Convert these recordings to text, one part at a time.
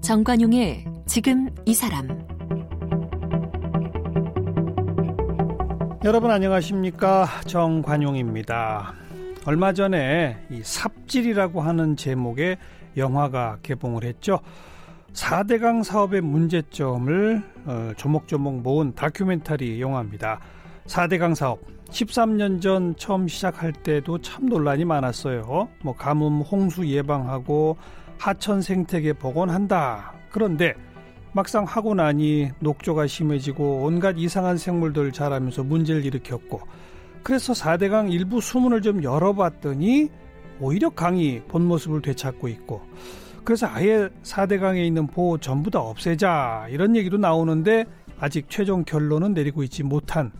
정관용의 지금 이 사람 여러분 안녕하십니까 정관용입니다. 얼마 전에 이 삽질이라고 하는 제목의 영화가 개봉을 했죠. 4대강 사업의 문제점을 어, 조목조목 모은 다큐멘터리 영화입니다. 4대강 사업 13년 전 처음 시작할 때도 참 논란이 많았어요. 뭐 가뭄 홍수 예방하고 하천 생태계 복원한다. 그런데 막상 하고 나니 녹조가 심해지고 온갖 이상한 생물들 자라면서 문제를 일으켰고 그래서 4대강 일부 수문을 좀 열어봤더니 오히려 강이 본 모습을 되찾고 있고 그래서 아예 4대강에 있는 보호 전부 다 없애자 이런 얘기도 나오는데 아직 최종 결론은 내리고 있지 못한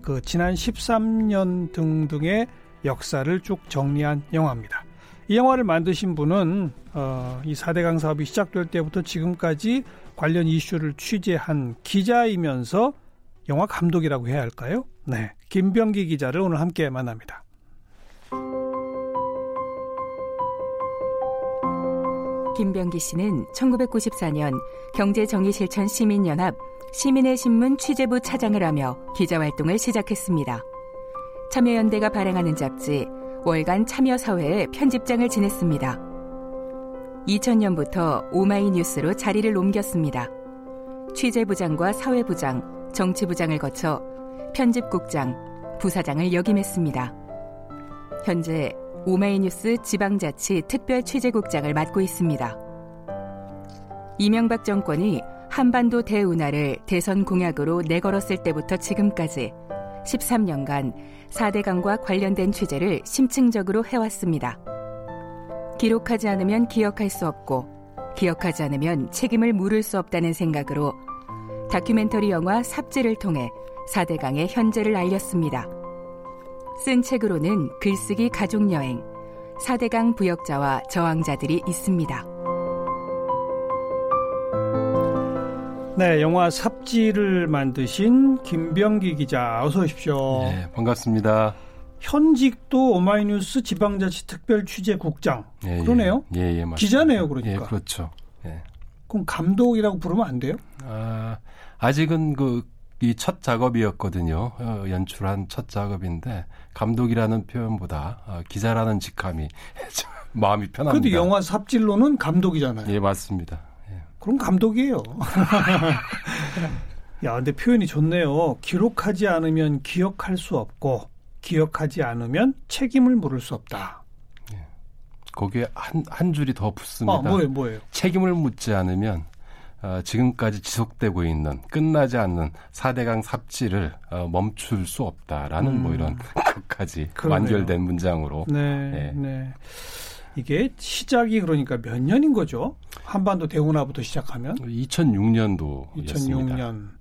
그 지난 13년 등등의 역사를 쭉 정리한 영화입니다. 이 영화를 만드신 분은 어, 이 4대강 사업이 시작될 때부터 지금까지 관련 이슈를 취재한 기자이면서 영화 감독이라고 해야 할까요? 네. 김병기 기자를 오늘 함께 만납니다. 김병기 씨는 1994년 경제정의실천 시민연합 시민의 신문 취재부 차장을 하며 기자활동을 시작했습니다. 참여연대가 발행하는 잡지 월간 참여사회의 편집장을 지냈습니다. 2000년부터 오마이뉴스로 자리를 옮겼습니다. 취재부장과 사회부장, 정치부장을 거쳐 편집국장, 부사장을 역임했습니다. 현재 오마이뉴스 지방자치 특별 취재국장을 맡고 있습니다. 이명박 정권이 한반도 대운하를 대선 공약으로 내걸었을 때부터 지금까지 13년간 4대강과 관련된 취재를 심층적으로 해왔습니다. 기록하지 않으면 기억할 수 없고 기억하지 않으면 책임을 물을 수 없다는 생각으로 다큐멘터리 영화 삽질을 통해 4대강의 현재를 알렸습니다. 쓴 책으로는 글쓰기 가족여행, 4대강 부역자와 저항자들이 있습니다. 네, 영화 삽지를 만드신 김병기 기자 어서 오십시오. 네, 반갑습니다. 현직도 오마이뉴스 지방자치 특별취재국장 예, 예, 그러네요. 예, 예, 맞습니다. 기자네요, 그러니까. 예, 그렇죠. 예. 그럼 감독이라고 부르면 안 돼요? 아, 아직은 그 이 첫 작업이었거든요. 어, 연출한 첫 작업인데 감독이라는 표현보다 어, 기자라는 직함이 마음이 편합니다. 그래도 영화 삽질로는 감독이잖아요. 예, 맞습니다. 그럼 감독이에요. 야, 근데 표현이 좋네요. 기록하지 않으면 기억할 수 없고 기억하지 않으면 책임을 물을 수 없다. 예. 거기에 한, 한 줄이 더 붙습니다. 아, 뭐예요, 뭐예요? 책임을 묻지 않으면 어, 지금까지 지속되고 있는 끝나지 않는 4대강 삽질을 어, 멈출 수 없다라는 음. 뭐 이런 끝까지 완결된 문장으로. 네, 예. 네. 이게 시작이 그러니까 몇 년인 거죠? 한반도 대운하부터 시작하면? 2006년도. 2006년. 음.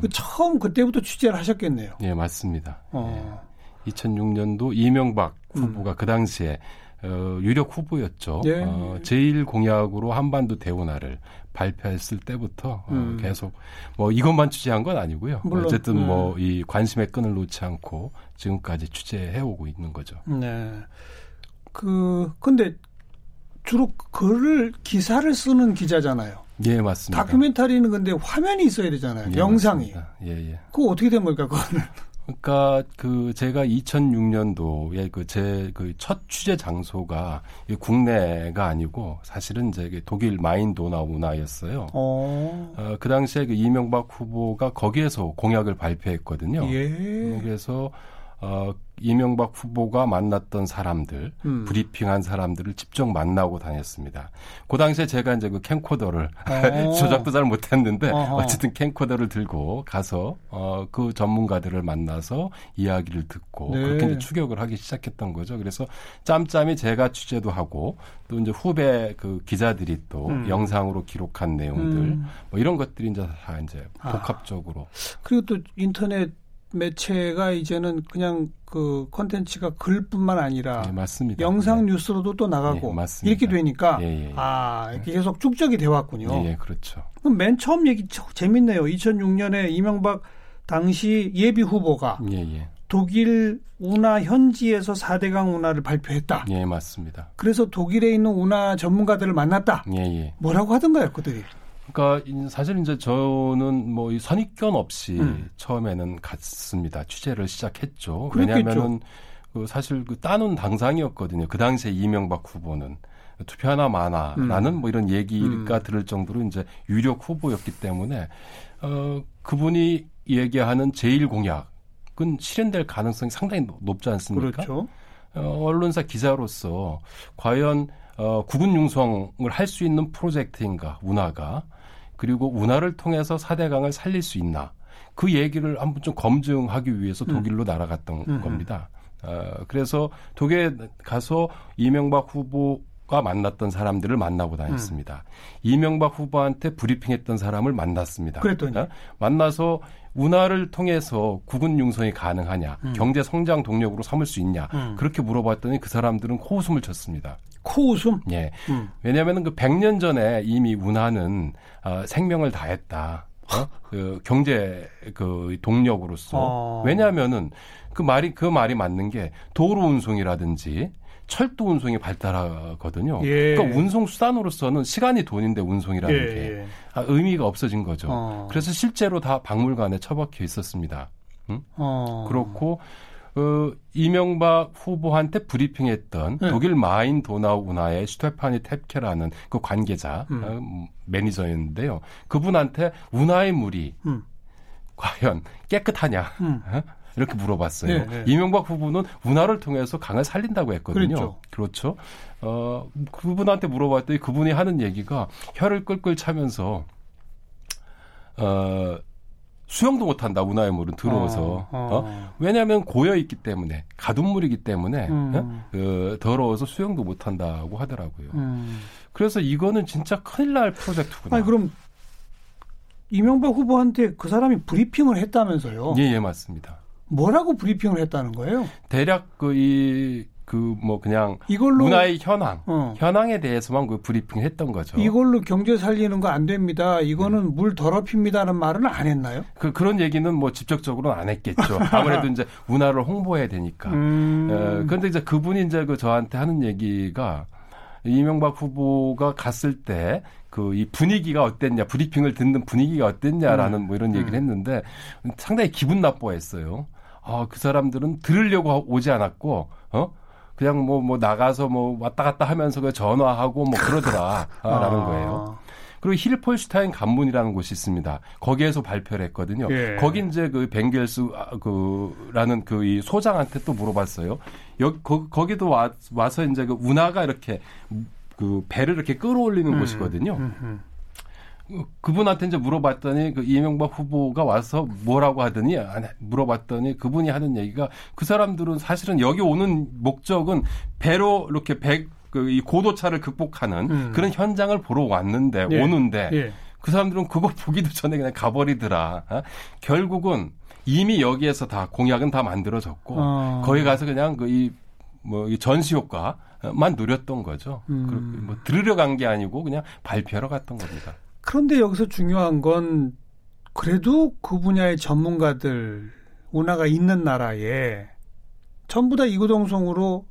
그 처음 그때부터 취재를 하셨겠네요. 예, 맞습니다. 어. 예. 2006년도 이명박 음. 후보가 음. 그 당시에 어, 유력 후보였죠. 예. 어, 제일 공약으로 한반도 대운하를 발표했을 때부터 어, 음. 어, 계속 뭐 이것만 취재한 건 아니고요. 물론, 어쨌든 네. 뭐이 관심의 끈을 놓지 않고 지금까지 취재해 오고 있는 거죠. 네. 그 근데 주로 글을 기사를 쓰는 기자잖아요. 예, 맞습니다. 다큐멘터리는 근데 화면이 있어야 되잖아요. 예, 영상이. 맞습니다. 예, 예. 그거 어떻게 된 겁니까, 그거는? 그러니까 그 제가 2006년도에 그 제 그 첫 취재 장소가 국내가 아니고 사실은 이제 독일 마인도나 우나였어요. 어. 어. 그 당시에 그 이명박 후보가 거기에서 공약을 발표했거든요. 예. 그래서 어, 이명박 후보가 만났던 사람들, 음. 브리핑한 사람들을 직접 만나고 다녔습니다. 그 당시에 제가 이제 그 캠코더를 어. 조작도 잘 못했는데 어허. 어쨌든 캠코더를 들고 가서 어, 그 전문가들을 만나서 이야기를 듣고 네. 그렇게 이제 추격을 하기 시작했던 거죠. 그래서 짬짬이 제가 취재도 하고 또 이제 후배 그 기자들이 또 음. 영상으로 기록한 내용들 음. 뭐 이런 것들이 이제 다 이제 아. 복합적으로 아. 그리고 또 인터넷 매체가 이제는 그냥 그 콘텐츠가 글뿐만 아니라 네, 맞습니다. 영상 네. 뉴스로도 또 나가고 네. 이렇게 되니까 예, 예, 예. 아 이렇게 계속 축적이 돼 왔군요. 예, 예, 그렇죠. 그럼 맨 처음 얘기 참 재밌네요. 2006년에 이명박 당시 예비 후보가 예, 예. 독일 운하 현지에서 4대강 운하를 발표했다. 예, 맞습니다. 그래서 독일에 있는 운하 전문가들을 만났다. 예, 예. 뭐라고 하던가요, 그들이? 그러니까 이- 사실 이제 저는 뭐 이 선입견 없이 음. 처음에는 갔습니다. 취재를 시작했죠. 왜냐하면은 그 사실 그 따놓은 당상이었거든요. 그 당시에 이명박 후보는 투표 하나 마나라는 음. 뭐 이런 얘기가 음. 들을 정도로 이제 유력 후보였기 때문에 어 그분이 얘기하는 제일 공약은 실현될 가능성이 상당히 높- 높지 않습니까? 그렇죠. 어, 언론사 기자로서 과연 어, 국군 융성을 할 수 있는 프로젝트인가 운하가 그리고 운하를 통해서 4대강을 살릴 수 있나 그 얘기를 한번 좀 검증하기 위해서 독일로 날아갔던 음. 겁니다. 어, 그래서 독일에 가서 이명박 후보 가 만났던 사람들을 만나고 다녔습니다. 이명박 후보한테 브리핑했던 사람을 만났습니다. 그랬더니? 어? 만나서 운하를 통해서 국군 융성이 가능하냐, 음. 경제 성장 동력으로 삼을 수 있냐, 음. 그렇게 물어봤더니 그 사람들은 코웃음을 쳤습니다. 코웃음. 예. 음. 왜냐하면 그 100년 전에 이미 운하는 어, 생명을 다했다. 어? 그 경제 그 동력으로서. 어. 왜냐하면은 그 말이 그 말이 맞는 게 도로 운송이라든지 철도 운송이 발달하거든요. 예. 그러니까 운송 수단으로서는 시간이 돈인데 운송이라는 예, 게 예. 아, 의미가 없어진 거죠. 어. 그래서 실제로 다 박물관에 처박혀 있었습니다. 어. 그렇고 어, 이명박 후보한테 브리핑했던 네. 독일 마인 도나우 운하의 슈테파니 탭케라는 그 관계자 음. 어, 매니저였는데요. 그분한테 운하의 물이 음. 과연 깨끗하냐 음. 어? 이렇게 물어봤어요. 네, 네. 이명박 후보는 운하를 통해서 강을 살린다고 했거든요. 그랬죠. 그렇죠. 어, 그분한테 물어봤더니 그분이 하는 얘기가 혀를 끌끌 차면서 어, 수영도 못한다 운하의 물은 들어와서 어, 어. 어? 왜냐하면 고여 있기 때문에 가둔물이기 때문에 음. 어? 그 더러워서 수영도 못한다고 하더라고요. 음. 그래서 이거는 진짜 큰일 날 프로젝트구나. 아니 그럼 이명박 후보한테 그 사람이 브리핑을 했다면서요? 예, 예, 맞습니다. 뭐라고 브리핑을 했다는 거예요? 대략 그이 그뭐 그냥 이걸로 문화의 현황, 어. 현황에 대해서만 그 브리핑 했던 거죠. 이걸로 경제 살리는 거 안 됩니다. 이거는 물 더럽힙니다는 말은 안 했나요? 그, 그런 얘기는 뭐 직접적으로는 안 했겠죠. 아무래도 이제 문화를 홍보해야 되니까. 음. 어, 그런데 이제 그분이 이제 그 저한테 하는 얘기가 이명박 후보가 갔을 때 그 이 분위기가 어땠냐, 브리핑을 듣는 분위기가 어땠냐라는 음. 뭐 이런 얘기를 음. 했는데 상당히 기분 나빠했어요. 아, 그 사람들은 들으려고 오지 않았고, 어? 그냥 뭐, 뭐 나가서 뭐 왔다 갔다 하면서 그 전화하고 뭐 그러더라. 라는 아. 거예요. 그리고 힐폴슈타인 간문이라는 곳이 있습니다. 거기에서 발표를 했거든요. 예. 거기 이제 그 벵겔스 아, 그라는 그 이 소장한테 또 물어봤어요. 여 거, 거기도 와, 와서 이제 그 운하가 이렇게 그 배를 이렇게 끌어올리는 음. 곳이거든요. 음, 음. 그분한테 이제 물어봤더니 그 이명박 후보가 와서 뭐라고 하더니 물어봤더니 그분이 하는 얘기가 그 사람들은 사실은 여기 오는 목적은 배로 이렇게 배 그 이 고도차를 극복하는 음. 그런 현장을 보러 왔는데 예. 오는데 예. 그 사람들은 그거 보기도 전에 그냥 가버리더라. 어? 결국은 이미 여기에서 다 공약은 다 만들어졌고 어. 거기 가서 그냥 그이 뭐 전시 효과만 누렸던 거죠. 음. 뭐 들으러 간 게 아니고 그냥 발표하러 갔던 겁니다. 그런데 여기서 중요한 건 그래도 그 분야의 전문가들 운하가 있는 나라에 전부 다 이구동성으로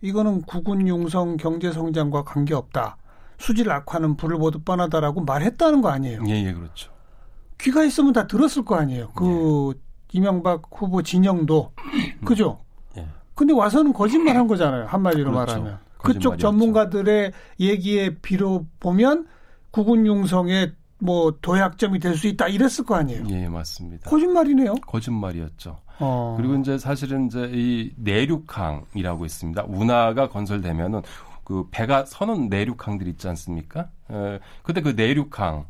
이거는 국군 융성 경제 성장과 관계없다. 수질 악화는 불을 보듯 뻔하다라고 말했다는 거 아니에요. 예, 예, 그렇죠. 귀가 있으면 다 들었을 거 아니에요. 그 이명박 후보 진영도 그죠? 예. 근데 와서는 거짓말 한 거잖아요. 한마디로 그렇죠. 말하면. 그쪽. 전문가들의 얘기에 비로 보면 국군 융성의 뭐 도약점이 될 수 있다 이랬을 거 아니에요. 예, 맞습니다. 거짓말이네요. 거짓말이었죠. 어. 그리고 이제 사실은 이제 이 내륙항이라고 있습니다. 운하가 건설되면은 그 배가 서는 내륙항들 있지 않습니까? 에, 근데 그 내륙항,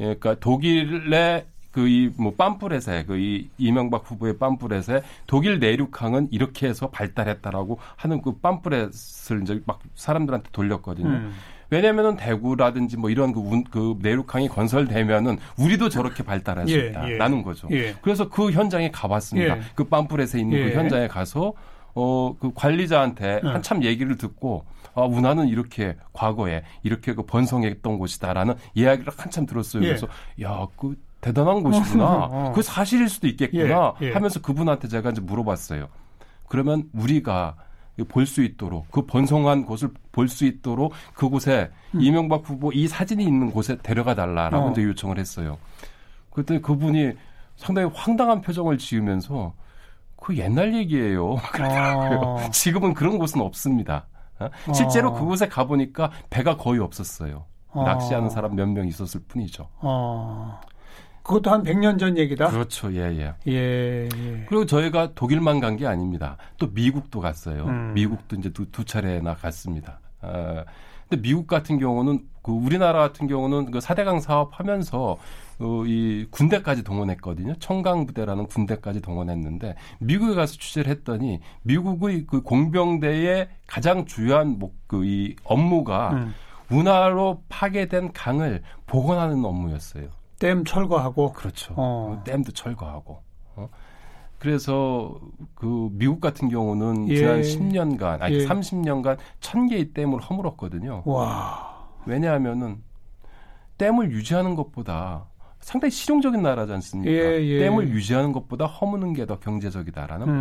예, 그러니까 독일의 그이뭐 팜프렛에 그이 이명박 후보의 팜프렛에 독일 내륙항은 이렇게 해서 발달했다라고 하는 그 팜프렛을 이제 막 사람들한테 돌렸거든요. 음. 왜냐면은 대구라든지 뭐 이런 그, 운, 그 내륙항이 건설되면은 우리도 저렇게 발달할 수 예, 있다라는 예. 거죠. 예. 그래서 그 현장에 가봤습니다. 예. 그 빰플에서 있는 그 예. 현장에 가서 어, 그 관리자한테 네. 한참 얘기를 듣고 아, 운하는 이렇게 과거에 이렇게 그 번성했던 곳이다라는 이야기를 한참 들었어요. 예. 그래서 야, 그 대단한 곳이구나. 어. 그 사실일 수도 있겠구나 예. 예. 하면서 그분한테 제가 이제 물어봤어요. 그러면 우리가 볼 수 있도록 그 번성한 곳을 볼 수 있도록 그곳에 음. 이명박 후보 이 사진이 있는 곳에 데려가 달라라고 어. 이제 요청을 했어요. 그때 그분이 상당히 황당한 표정을 지으면서 그 옛날 얘기예요. 아. 지금은 그런 곳은 없습니다. 어? 실제로 아. 그곳에 가보니까 배가 거의 없었어요. 아. 낚시하는 사람 몇 명 있었을 뿐이죠. 아. 그것도 한 100년 전 얘기다? 그렇죠. 예, 예. 예, 예. 그리고 저희가 독일만 간 게 아닙니다. 또 미국도 갔어요. 음. 미국도 이제 두, 두 차례나 갔습니다. 어, 근데 미국 같은 경우는 그 우리나라 같은 경우는 그 사대강 사업 하면서 어, 이 군대까지 동원했거든요. 청강 부대라는 군대까지 동원했는데 미국에 가서 취재를 했더니 미국의 그 공병대의 가장 주요한 목그이 업무가 음. 운하로 파괴된 강을 복원하는 업무였어요. 댐 철거하고 그렇죠. 어. 댐도 철거하고. 어? 그래서 그 미국 같은 경우는 예. 지난 10년간 아니 예. 30년간 천 개의 댐을 허물었거든요. 와. 왜냐하면은 댐을 유지하는 것보다 상당히 실용적인 나라지 않습니까? 예, 예. 댐을 유지하는 것보다 허무는 게 더 경제적이다라는 음.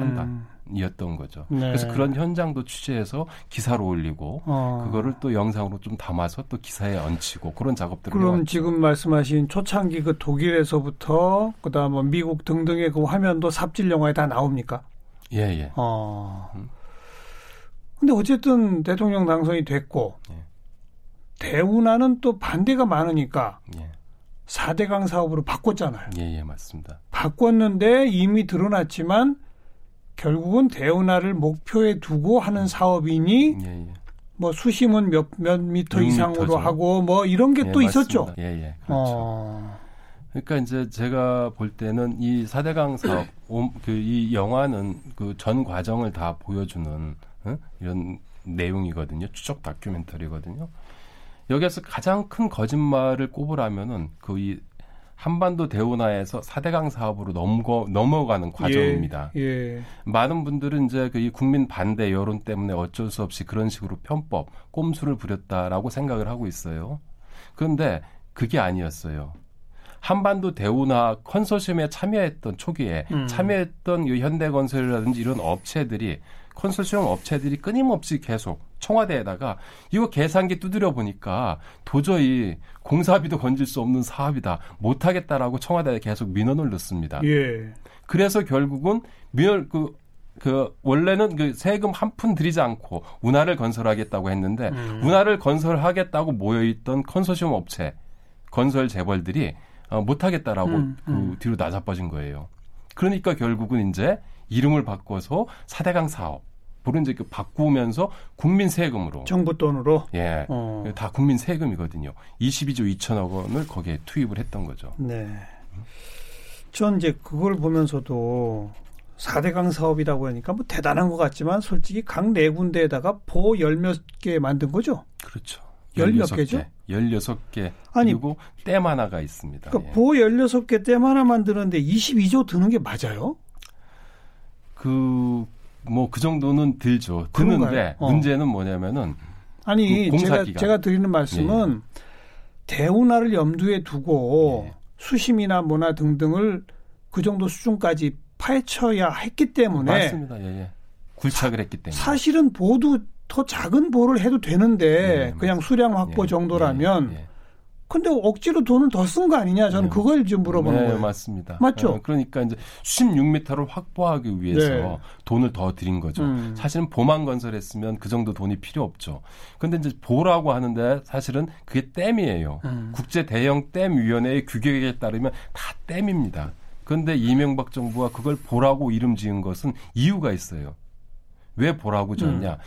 판단이었던 거죠. 네. 그래서 그런 현장도 취재해서 기사로 올리고 어. 그거를 또 영상으로 좀 담아서 또 기사에 얹히고 그런 작업들을 그럼 해왔죠. 지금 말씀하신 초창기 그 독일에서부터 그다음 뭐 미국 등등의 그 화면도 삽질 영화에 다 나옵니까? 예, 예. 어. 음. 근데 어쨌든 대통령 당선이 됐고 예. 대운하는 또 반대가 많으니까 예. 4대강 사업으로 바꿨잖아요. 예, 예, 맞습니다. 바꿨는데 이미 드러났지만 결국은 대운하를 목표에 두고 하는 사업이니 예, 예. 뭐 수심은 몇, 몇 미터 이상으로 하고 뭐 이런 게또 예, 있었죠. 예, 예. 그렇죠. 어. 그러니까 이제 제가 볼 때는 이 4대강 사업, 그 이 영화는 그 전 과정을 다 보여주는 어? 이런 내용이거든요. 추적 다큐멘터리거든요. 여기에서 가장 큰 거짓말을 꼽으라면은 그이 한반도 대운하에서 4대강 사업으로 넘거, 넘어가는 과정입니다. 예, 예. 많은 분들은 이제 그 이 국민 반대 여론 때문에 어쩔 수 없이 그런 식으로 편법, 꼼수를 부렸다라고 생각을 하고 있어요. 그런데 그게 아니었어요. 한반도 대운하 컨소시엄에 참여했던 초기에 음. 참여했던 현대건설이라든지 이런 업체들이 컨소시엄 업체들이 끊임없이 계속 청와대에다가 이거 계산기 두드려 보니까 도저히 공사비도 건질 수 없는 사업이다. 못하겠다라고 청와대에 계속 민원을 넣습니다. 예. 그래서 결국은 민원 그, 그 원래는 그 세금 한 푼 들이지 않고 운하를 건설하겠다고 했는데 음. 운하를 건설하겠다고 모여있던 컨소시엄 업체 건설 재벌들이 어, 못하겠다라고 음, 음. 그 뒤로 나자빠진 거예요. 그러니까 결국은 이제 이름을 바꿔서 사대강 사업 이제 그 바꾸면서 국민 세금으로 정부 돈으로 예, 어. 다 국민 세금이거든요. 22조 2천억 원을 거기에 투입을 했던 거죠. 네. 전 이제 그걸 보면서도 4대강 사업이라고 하니까 뭐 대단한 것 같지만 솔직히 강네 군데에다가 보 열 몇 개 만든 거죠. 그렇죠. 열 몇 개죠? 16개. 아니, 그리고 댐 하나가 있습니다. 그러니까 예. 보 16개 댐 하나 만드는데 22조 드는 게 맞아요? 그 뭐 그 정도는 들죠. 드는데 어. 문제는 뭐냐면은 아니 그 제가 제가 드리는 말씀은 예. 대운하를 염두에 두고 예. 수심이나 뭐나 등등을 그 정도 수준까지 파헤쳐야 했기 때문에 맞습니다. 예, 예. 굴착을 했기 때문에 사실은 보도 더 작은 보를 해도 되는데 예, 그냥 수량 확보 예, 정도라면 예, 근데 억지로 돈을 더 쓴 거 아니냐? 저는 네. 그걸 지금 물어보는 네, 거예요. 맞습니다. 맞죠? 어, 그러니까 이제 16m를 확보하기 위해서 네. 돈을 더 들인 거죠. 음. 사실은 보만 건설했으면 그 정도 돈이 필요 없죠. 근데 이제 보라고 하는데 사실은 그게 댐이에요. 음. 국제 대형 댐 위원회의 규격에 따르면 다 댐입니다. 그런데 이명박 정부가 그걸 보라고 이름 지은 것은 이유가 있어요. 왜 보라고 지었냐? 음.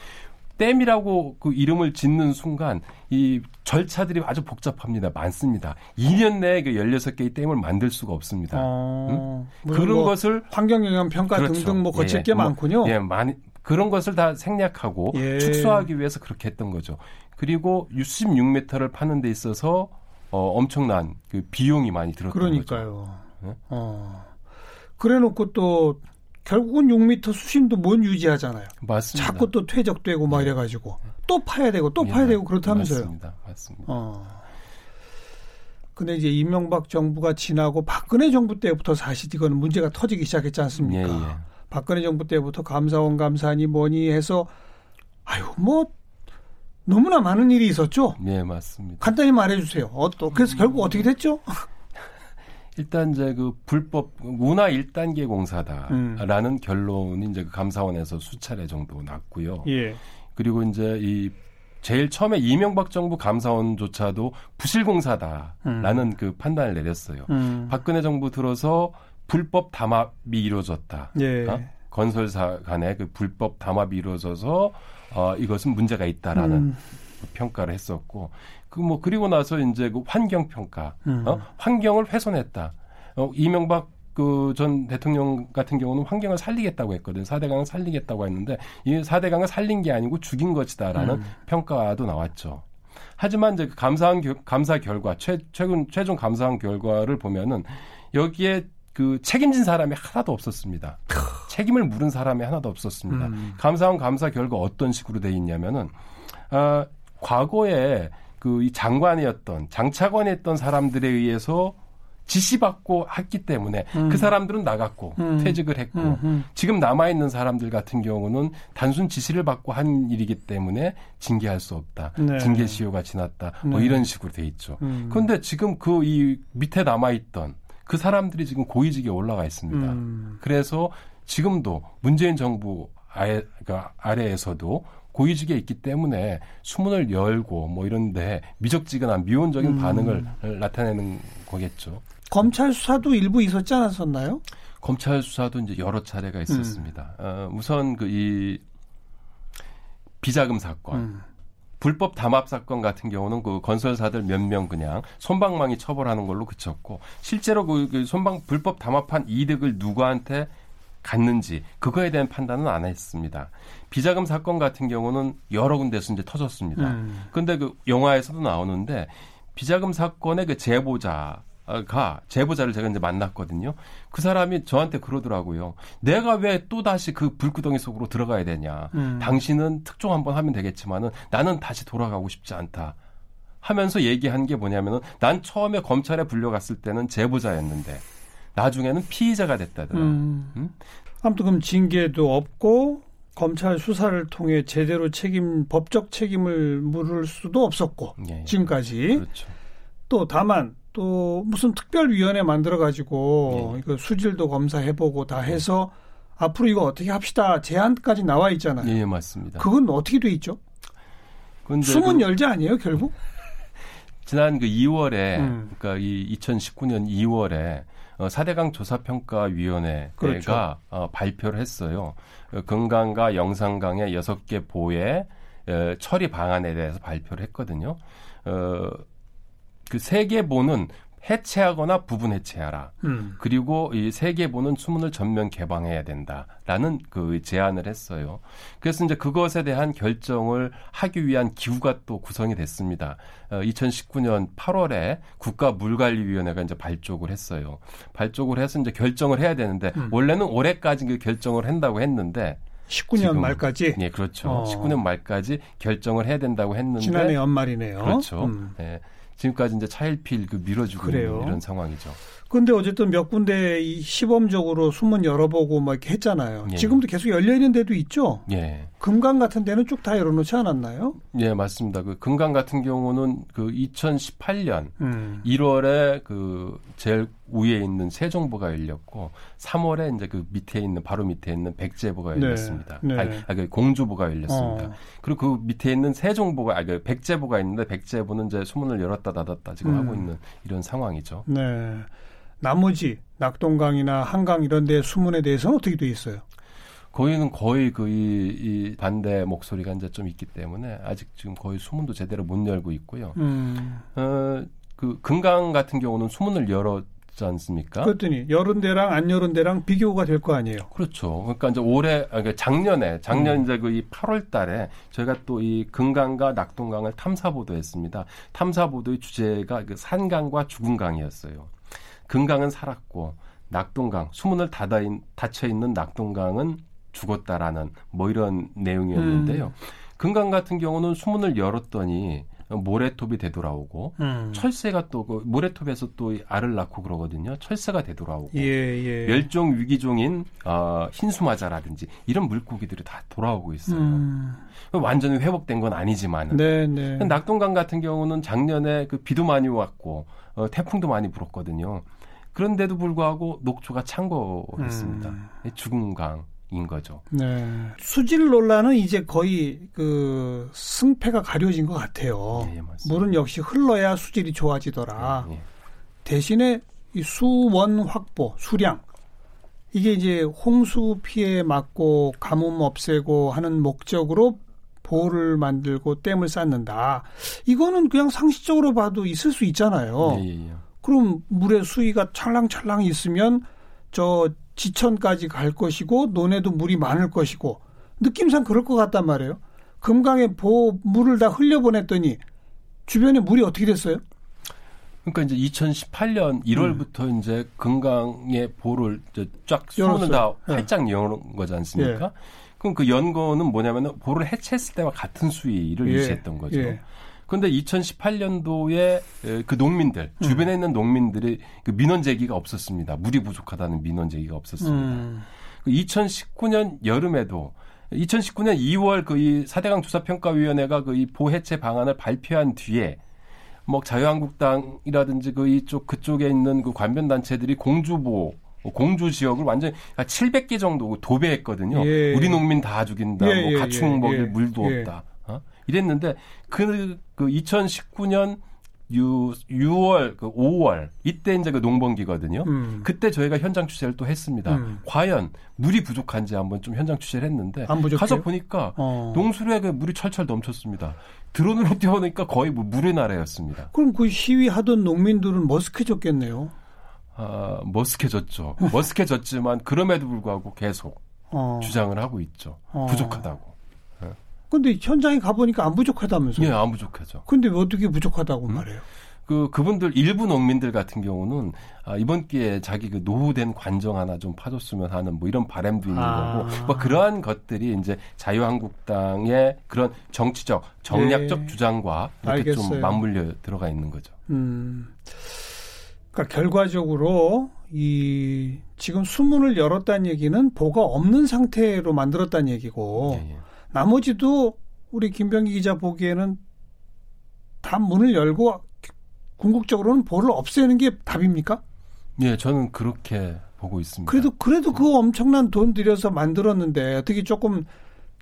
댐이라고 그 이름을 짓는 순간 이 절차들이 아주 복잡합니다. 많습니다. 2년 내에 그 16개의 댐을 만들 수가 없습니다. 어, 응? 그런 뭐 것을 환경영향 평가 그렇죠. 등등 뭐 거칠 예, 게 뭐, 많군요. 예, 많이 그런 것을 다 생략하고 예. 축소하기 위해서 그렇게 했던 거죠. 그리고 66m를 파는 데 있어서 어, 엄청난 그 비용이 많이 들었던 그러니까요. 거죠. 네? 어. 그래놓고 또 결국은 6m 수심도 못 유지하잖아요. 맞습니다. 자꾸 또 퇴적되고 막 네. 이래가지고 또 파야 되고 또 파야 예, 되고 그렇다면서요. 맞습니다. 맞습니다. 어. 근데 이제 이명박 정부가 지나고 박근혜 정부 때부터 사실 이거는 문제가 터지기 시작했지 않습니까? 예, 예. 박근혜 정부 때부터 감사원 감사니 뭐니 해서 아유 뭐 너무나 많은 일이 있었죠. 네 맞습니다. 간단히 말해주세요. 어, 또 그래서 음... 결국 어떻게 됐죠? 일단 이제 그 불법 문화 1단계 공사다라는 음. 결론이 이제 그 감사원에서 수차례 정도 났고요. 예. 그리고 이제 이 제일 처음에 이명박 정부 감사원조차도 부실공사다라는 음. 그 판단을 내렸어요. 음. 박근혜 정부 들어서 불법 담합이 이루어졌다. 예. 어? 건설사 간의 그 불법 담합이 이루어져서 어, 이것은 문제가 있다라는 음. 평가를 했었고 그 뭐 그리고 나서 이제 그 환경 평가, 음. 어? 환경을 훼손했다. 어, 이명박 그전 대통령 같은 경우는 환경을 살리겠다고 했거든. 사대강을 살리겠다고 했는데 이 사대강을 살린 게 아니고 죽인 것이다라는 음. 평가도 나왔죠. 하지만 이제 그 감사한 감사 결과 최, 최근 최종 감사한 결과를 보면은 여기에 그 책임진 사람이 하나도 없었습니다. 책임을 물은 사람이 하나도 없었습니다. 음. 감사원 감사 결과 어떤 식으로 돼 있냐면은 아, 과거에 그 이 장관이었던 장차관이었던 사람들에 의해서 지시받고 했기 때문에 음. 그 사람들은 나갔고 음. 퇴직을 했고 음. 음. 지금 남아 있는 사람들 같은 경우는 단순 지시를 받고 한 일이기 때문에 징계할 수 없다. 네. 징계 시효가 지났다. 뭐 네. 이런 식으로 돼 있죠. 음. 그런데 지금 그 이 밑에 남아 있던 그 사람들이 지금 고위직에 올라가 있습니다. 음. 그래서 지금도 문재인 정부 아래, 그러니까 아래에서도 고위직에 있기 때문에 수문을 열고 뭐 이런데 미적지근한 미온적인 음. 반응을 나타내는 거겠죠. 검찰 수사도 일부 있었지 않았었나요? 검찰 수사도 이제 여러 차례가 있었습니다. 음. 어, 우선 그 이 비자금 사건. 음. 불법 담합 사건 같은 경우는 그 건설사들 몇 명 그냥 손방망이 처벌하는 걸로 그쳤고 실제로 그, 그 손방 불법 담합한 이득을 누구한테 갔는지 그거에 대한 판단은 안 했습니다. 비자금 사건 같은 경우는 여러 군데서 이제 터졌습니다. 음. 근데 그 영화에서도 나오는데 비자금 사건의 그 제보자 가 제보자를 제가 이제 만났거든요. 그 사람이 저한테 그러더라고요. 내가 왜 또 다시 그 불구덩이 속으로 들어가야 되냐. 음. 당신은 특종 한번 하면 되겠지만은 나는 다시 돌아가고 싶지 않다. 하면서 얘기한 게 뭐냐면은 난 처음에 검찰에 불려갔을 때는 제보자였는데 나중에는 피의자가 됐다더라. 음. 음? 아무튼 그럼 징계도 없고 검찰 수사를 통해 제대로 책임 법적 책임을 물을 수도 없었고 예, 예. 지금까지 그렇죠. 또 다만 또 무슨 특별위원회 만들어 가지고 네. 이거 수질도 검사해보고 다 해서 네. 앞으로 이거 어떻게 합시다 제안까지 나와 있잖아요. 예, 맞습니다. 그건 어떻게 돼 있죠? 숨은 그, 열자 아니에요, 결국? 지난 그 2월에 음. 그러니까 이 2019년 2월에 어, 4대강 조사평가위원회가 그렇죠. 어, 발표를 했어요. 어, 금강과 영산강의 6개 보의 어, 처리 방안에 대해서 발표를 했거든요. 어, 그세계보는 해체하거나 부분 해체하라. 음. 그리고 이 세계보는 수문을 전면 개방해야 된다라는 그 제안을 했어요. 그래서 이제 그것에 대한 결정을 하기 위한 기구가 또 구성이 됐습니다. 어, 2019년 8월에 국가물관리위원회가 이제 발족을 했어요. 발족을 해서 이제 결정을 해야 되는데 음. 원래는 올해까지 그 결정을 한다고 했는데 19년 지금, 말까지? 네, 그렇죠. 어. 19년 말까지 결정을 해야 된다고 했는데 지난해 연말이네요. 그렇죠. 음. 네. 지금까지 이제 차일피일 그 밀어주고 그래요. 있는 이런 상황이죠. 근데 어쨌든 몇 군데 이 시범적으로 수문 열어보고 막 이렇게 했잖아요. 예. 지금도 계속 열려 있는 데도 있죠. 예. 금강 같은 데는 쭉 다 열어놓지 않았나요? 예, 맞습니다. 그 금강 같은 경우는 그 2018년 음. 1월에 그 제일 위에 있는 세종보가 열렸고 3월에 이제 그 밑에 있는 바로 밑에 있는 백제보가 네. 열렸습니다. 네. 네. 아니, 그 공주보가 열렸습니다. 어. 그리고 그 밑에 있는 세종보가 아니 그 백제보가 있는데 백제보는 이제 수문을 열었다 닫았다 지금 음. 하고 있는 이런 상황이죠. 네. 나머지 낙동강이나 한강 이런 데 수문에 대해서는 어떻게 돼 있어요? 거기는 거의 그 이, 이 반대 목소리가 이제 좀 있기 때문에 아직 지금 거의 수문도 제대로 못 열고 있고요. 음. 어, 그 금강 같은 경우는 수문을 열어 있지 않습니까? 그랬더니 열은 데랑 안 열은 데랑 비교가 될 거 아니에요. 그렇죠. 그러니까 이제 올해 그러니까 작년에 작년 음. 이제 그 이 8월 달에 저희가 또 이 금강과 낙동강을 탐사 보도했습니다. 탐사 보도의 주제가 그 산강과 죽은 강이었어요. 금강은 살았고 낙동강 수문을 닫아 닫혀 있는 낙동강은 죽었다라는 뭐 이런 내용이었는데요. 음. 금강 같은 경우는 수문을 열었더니 모래톱이 되돌아오고 음. 철새가 또 그 모래톱에서 또 알을 낳고 그러거든요. 철새가 되돌아오고 예, 예. 멸종 위기종인 어, 흰수마자라든지 이런 물고기들이 다 돌아오고 있어요. 음. 완전히 회복된 건 아니지만 네, 네. 낙동강 같은 경우는 작년에 그 비도 많이 왔고 어, 태풍도 많이 불었거든요. 그런데도 불구하고 녹초가 창궐했습니다. 음. 죽은 강. 인 거죠. 네. 수질 논란은 이제 거의 그 승패가 가려진 것 같아요. 네, 물은 역시 흘러야 수질이 좋아지더라. 네, 네. 대신에 이 수원 확보, 수량 이게 이제 홍수 피해 막고 가뭄 없애고 하는 목적으로 보호를 만들고 댐을 쌓는다. 이거는 그냥 상식적으로 봐도 있을 수 있잖아요. 예, 예, 예. 그럼 물의 수위가 찰랑찰랑 있으면 저 지천까지 갈 것이고 논에도 물이 많을 것이고 느낌상 그럴 것 같단 말이에요. 금강에 보 물을 다 흘려보냈더니 주변에 물이 어떻게 됐어요? 그러니까 이제 2018년 1월부터 음. 이제 금강의 보를 쫙 수문을 다 예. 활짝 네. 여는 거지 않습니까? 예. 그럼 그 연거는 뭐냐면은 보를 해체했을 때와 같은 수위를 예. 유지했던 거죠. 예. 그런데 2018년도에 그 농민들 음. 주변에 있는 농민들이 그 민원 제기가 없었습니다. 물이 부족하다는 민원 제기가 없었습니다. 음. 2019년 그 여름에도 2019년 2월 그 이 사대강 조사평가위원회가 그 이 보해체 방안을 발표한 뒤에 뭐 자유한국당이라든지 그 이쪽 그쪽에 있는 그 관변 단체들이 공주보 공주 지역을 완전히 700개 정도 도배했거든요. 예. 우리 농민 다 죽인다. 예, 뭐 예, 가축 예, 먹일 예. 물도 없다. 어? 이랬는데 그, 그 2019년 6, 6월, 그 5월 이때 이제 그 농번기거든요. 음. 그때 저희가 현장 취재를 또 했습니다. 음. 과연 물이 부족한지 한번 좀 현장 취재를 했는데 가서 보니까 어. 농수로에 그 물이 철철 넘쳤습니다. 드론으로 뛰어오니까 거의 뭐 물의 나라였습니다. 그럼 그 시위하던 농민들은 머쓱해졌겠네요. 아, 머쓱해졌죠. 머쓱해졌지만 그럼에도 불구하고 계속 어. 주장을 하고 있죠. 어. 부족하다고. 근데 현장에 가보니까 안 부족하다면서요? 네, 안 부족하죠. 근데 어떻게 부족하다고 음? 말해요? 그 그분들 일부 농민들 같은 경우는 아, 이번 기회에 자기 그 노후된 관정 하나 좀 파줬으면 하는 뭐 이런 바람도 있는 아. 거고 뭐 그러한 것들이 이제 자유한국당의 그런 정치적 정략적 네. 주장과 이렇게 알겠어요. 좀 맞물려 들어가 있는 거죠. 음. 그러니까 결과적으로 이 지금 수문을 열었다는 얘기는 보가 없는 상태로 만들었다는 얘기고 네, 네. 나머지도 우리 김병기 기자 보기에는 다 문을 열고 궁극적으로는 볼을 없애는 게 답입니까? 예, 저는 그렇게 보고 있습니다. 그래도 그래도 그 엄청난 돈 들여서 만들었는데 어떻게 조금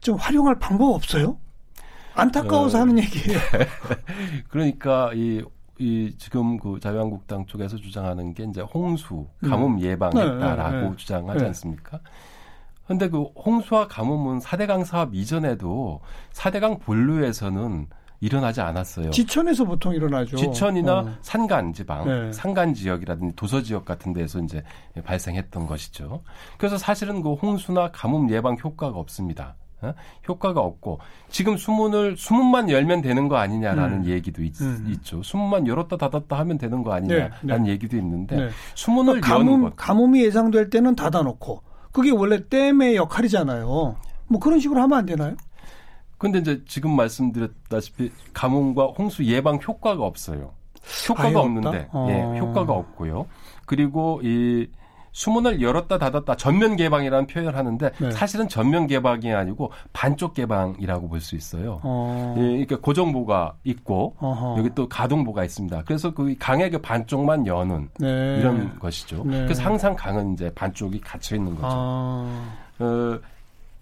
좀 활용할 방법 없어요? 안타까워서 어, 하는 얘기예요. 그러니까 이, 이 지금 그 자유한국당 쪽에서 주장하는 게 이제 홍수 가뭄 음. 예방했다라고 네, 네, 네. 주장하지 네. 않습니까? 근데 그 홍수와 가뭄은 사대강 사업 이전에도 사대강 본류에서는 일어나지 않았어요. 지천에서 보통 일어나죠. 지천이나 어. 산간 지방, 네. 산간 지역이라든지 도서 지역 같은 데서 이제 발생했던 것이죠. 그래서 사실은 그 홍수나 가뭄 예방 효과가 없습니다. 어? 효과가 없고 지금 수문을 수문만 열면 되는 거 아니냐라는 음. 얘기도 있, 음. 죠 수문만 열었다 닫았다 하면 되는 거 아니냐라는 네, 네. 얘기도 있는데 네. 수문을 그러니까 가뭄, 것 가뭄이 예상될 때는 닫아놓고 그게 원래 댐의 역할이잖아요. 뭐 그런 식으로 하면 안 되나요? 근데 이제 지금 말씀드렸다시피 가뭄과 홍수 예방 효과가 없어요. 효과가 없는데 어. 예, 효과가 없고요. 그리고 이 수문을 열었다 닫았다 전면 개방이라는 표현을 하는데 네. 사실은 전면 개방이 아니고 반쪽 개방이라고 볼 수 있어요. 어. 예, 그러니까 고정보가 있고 어허. 여기 또 가동보가 있습니다. 그래서 그 강의 그 반쪽만 여는 네. 이런 것이죠. 네. 그래서 항상 강은 이제 반쪽이 갇혀 있는 거죠. 아. 어,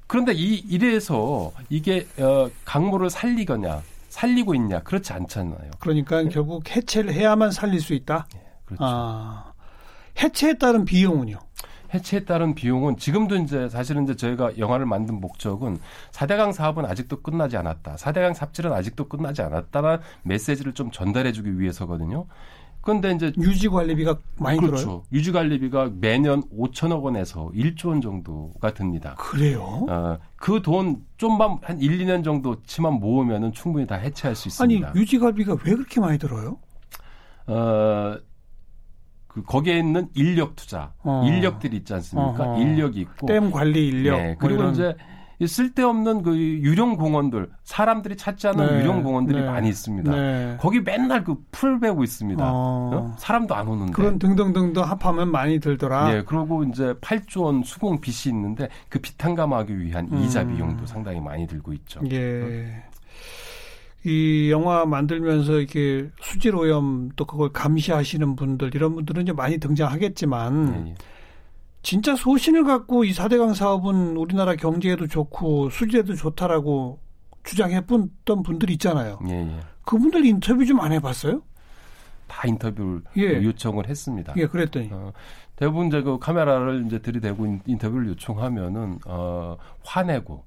그런데 이 이래서 이게 어, 강물을 살리거냐 살리고 있냐 그렇지 않잖아요. 그러니까 네? 결국 해체를 해야만 살릴 수 있다. 네, 그렇죠. 아. 해체에 따른 비용은요? 해체에 따른 비용은 지금도 이제 사실은 이제 저희가 영화를 만든 목적은 4대강 사업은 아직도 끝나지 않았다. 4대강 삽질은 아직도 끝나지 않았다라는 메시지를 좀 전달해 주기 위해서거든요. 근데 이제 유지 관리비가 많이 그렇죠. 들어요. 유지 관리비가 매년 5천억 원에서 1조 원 정도가 듭니다. 그래요? 어, 그 돈 좀만 한 1, 2년 정도 치만 모으면은 충분히 다 해체할 수 있습니다. 아니 유지 관리비가 왜 그렇게 많이 들어요? 어, 그 거기에 있는 인력 투자, 어. 인력들이 있지 않습니까? 어허. 인력이 있고, 댐 관리 인력 네, 뭐 그리고 이런. 이제 이 쓸데없는 그 유령 공원들, 사람들이 찾지 않는 네, 유령 공원들이 네, 많이 있습니다. 네. 거기 맨날 그 풀 베고 있습니다. 어. 어? 사람도 안 오는데. 그런 등등등등 합하면 많이 들더라. 예, 그리고 이제 8조 원 수공 빚이 있는데 그 빚 탕감하기 위한 음. 이자 비용도 상당히 많이 들고 있죠. 예. 이 영화 만들면서 이렇게 수질 오염 또 그걸 감시하시는 분들 이런 분들은 이제 많이 등장하겠지만 예, 예. 진짜 소신을 갖고 이 4대강 사업은 우리나라 경제에도 좋고 수질에도 좋다라고 주장했던 분들 있잖아요. 예, 예. 그분들 인터뷰 좀 안 해봤어요? 다 인터뷰를 예. 요청을 했습니다. 예, 그랬더니. 어, 대부분 이제 그 카메라를 이제 들이대고 인- 인터뷰를 요청하면은 어, 화내고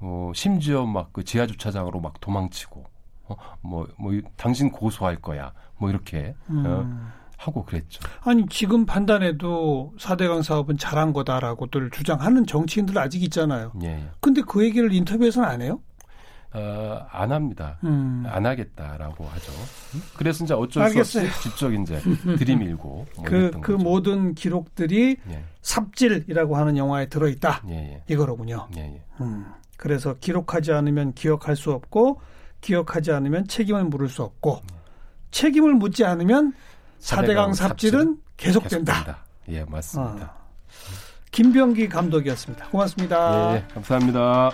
어, 심지어 막 그 지하 주차장으로 막 도망치고 어, 뭐, 뭐 이- 당신 고소할 거야 뭐 이렇게 어, 음. 하고 그랬죠. 아니 지금 판단해도 4대강 사업은 잘한 거다라고들 주장하는 정치인들 아직 있잖아요. 예, 예. 근데 그 얘기를 인터뷰에서는 안 해요? 어, 안 합니다. 음. 안 하겠다라고 하죠. 그래서 이제 어쩔 알겠어요. 수 없이 직접 이제 들이밀고 뭐 그, 그 거죠. 모든 기록들이 예, 삽질이라고 하는 영화에 들어있다. 예, 예, 이거로군요. 예, 예. 음. 그래서 기록하지 않으면 기억할 수 없고, 기억하지 않으면 책임을 물을 수 없고, 책임을 묻지 않으면 4대강 삽질은 계속된다. 계속된다. 예, 맞습니다. 아. 김병기 감독이었습니다. 고맙습니다. 예, 예, 감사합니다.